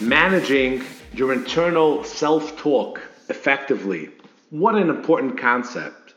Managing your internal self talk effectively what an important concept.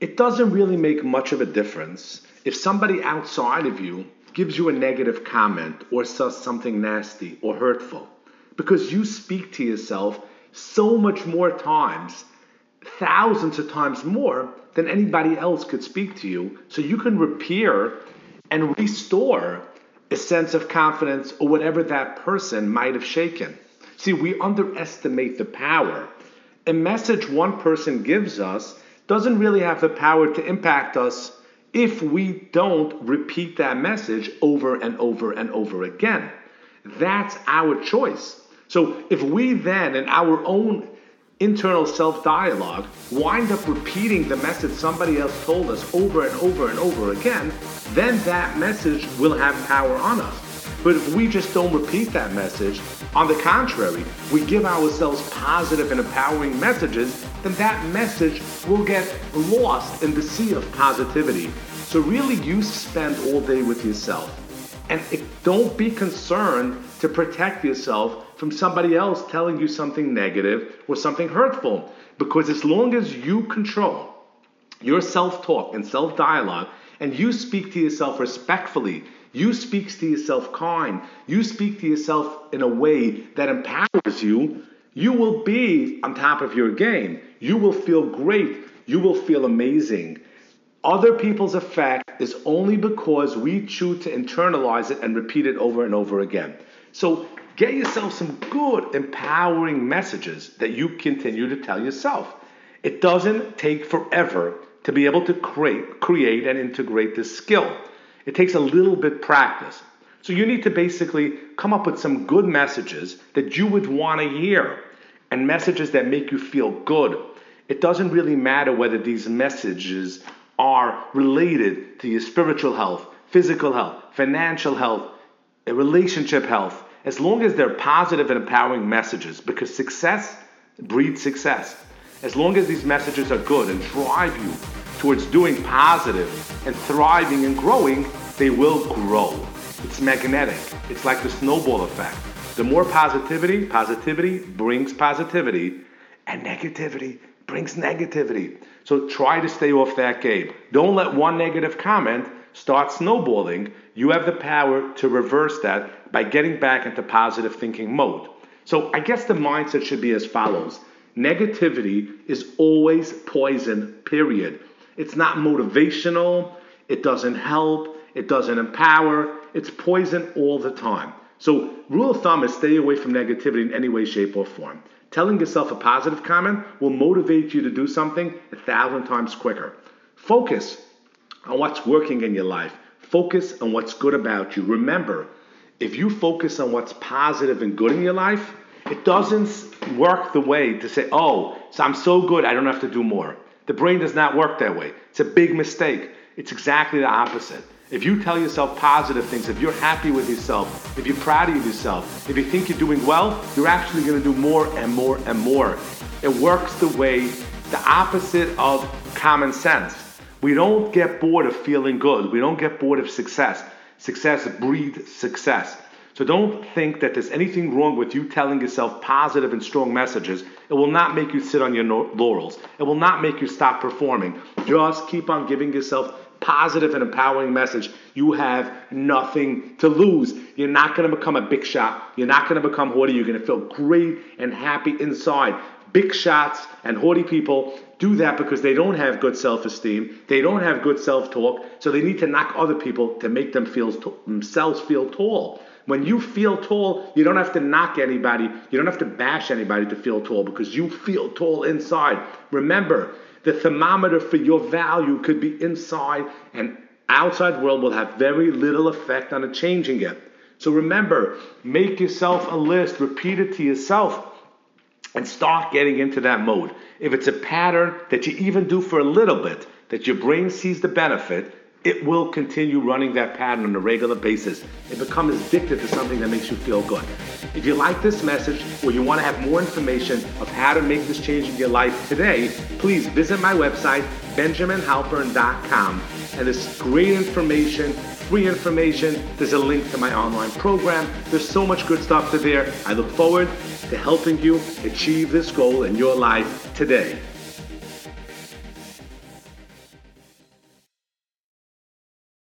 It doesn't really make much of a difference if somebody outside of you gives you a negative comment or says something nasty or hurtful because you speak to yourself so much more times, thousands of times more than anybody else could speak to you. So you can repair and restore a sense of confidence or whatever that person might have shaken. See, we underestimate the power a message one person gives us doesn't really have the power to impact us if we don't repeat that message over and over and over again. That's our choice. So if we then, in our own internal self dialogue, wind up repeating the message somebody else told us over and over and over again, then that message will have power on us. But if we just don't repeat that message, on the contrary, we give ourselves positive and empowering messages, then that message will get lost in the sea of positivity. So really you spend all day with yourself. And don't be concerned to protect yourself from somebody else telling you something negative or something hurtful. Because as long as you control your self talk and self dialogue, and you speak to yourself respectfully you speak to yourself kind. You speak to yourself in a way that empowers you. You will be on top of your game. You will feel great. You will feel amazing. Other people's effect is only because we choose to internalize it and repeat it over and over again. So get yourself some good, empowering messages that you continue to tell yourself. It doesn't take forever to be able to create, create and integrate this skill. It takes a little bit practice. So you need to basically come up with some good messages that you would want to hear and messages that make you feel good. It doesn't really matter whether these messages are related to your spiritual health, physical health, financial health, relationship health, as long as they're positive and empowering messages, because success breeds success. As long as these messages are good and drive you towards doing positive and thriving and growing, they will grow. It's magnetic. It's like the snowball effect. The more positivity, positivity brings positivity, and negativity brings negativity. So try to stay off that game. Don't let one negative comment start snowballing. You have the power to reverse that by getting back into positive thinking mode. So I guess the mindset should be as follows Negativity is always poison, period. It's not motivational. It doesn't help. It doesn't empower. It's poison all the time. So, rule of thumb is stay away from negativity in any way, shape, or form. Telling yourself a positive comment will motivate you to do something a thousand times quicker. Focus on what's working in your life. Focus on what's good about you. Remember, if you focus on what's positive and good in your life, it doesn't work the way to say, oh, so I'm so good, I don't have to do more. The brain does not work that way. It's a big mistake. It's exactly the opposite. If you tell yourself positive things, if you're happy with yourself, if you're proud of yourself, if you think you're doing well, you're actually going to do more and more and more. It works the way, the opposite of common sense. We don't get bored of feeling good. We don't get bored of success. Success breeds success. So don't think that there's anything wrong with you telling yourself positive and strong messages. It will not make you sit on your laurels. It will not make you stop performing. Just keep on giving yourself positive and empowering message. You have nothing to lose. You're not going to become a big shot. You're not going to become haughty. You're going to feel great and happy inside. Big shots and haughty people do that because they don't have good self-esteem. They don't have good self-talk. So they need to knock other people to make them feel themselves feel tall. When you feel tall, you don't have to knock anybody. You don't have to bash anybody to feel tall because you feel tall inside. Remember, the thermometer for your value could be inside and outside world will have very little effect on it changing it. So remember, make yourself a list, repeat it to yourself, and start getting into that mode. If it's a pattern that you even do for a little bit, that your brain sees the benefit, it will continue running that pattern on a regular basis. It becomes addicted to something that makes you feel good. If you like this message or you want to have more information of how to make this change in your life today, please visit my website, benjaminhalpern.com. And there's great information, free information. There's a link to my online program. There's so much good stuff to there. I look forward to helping you achieve this goal in your life today.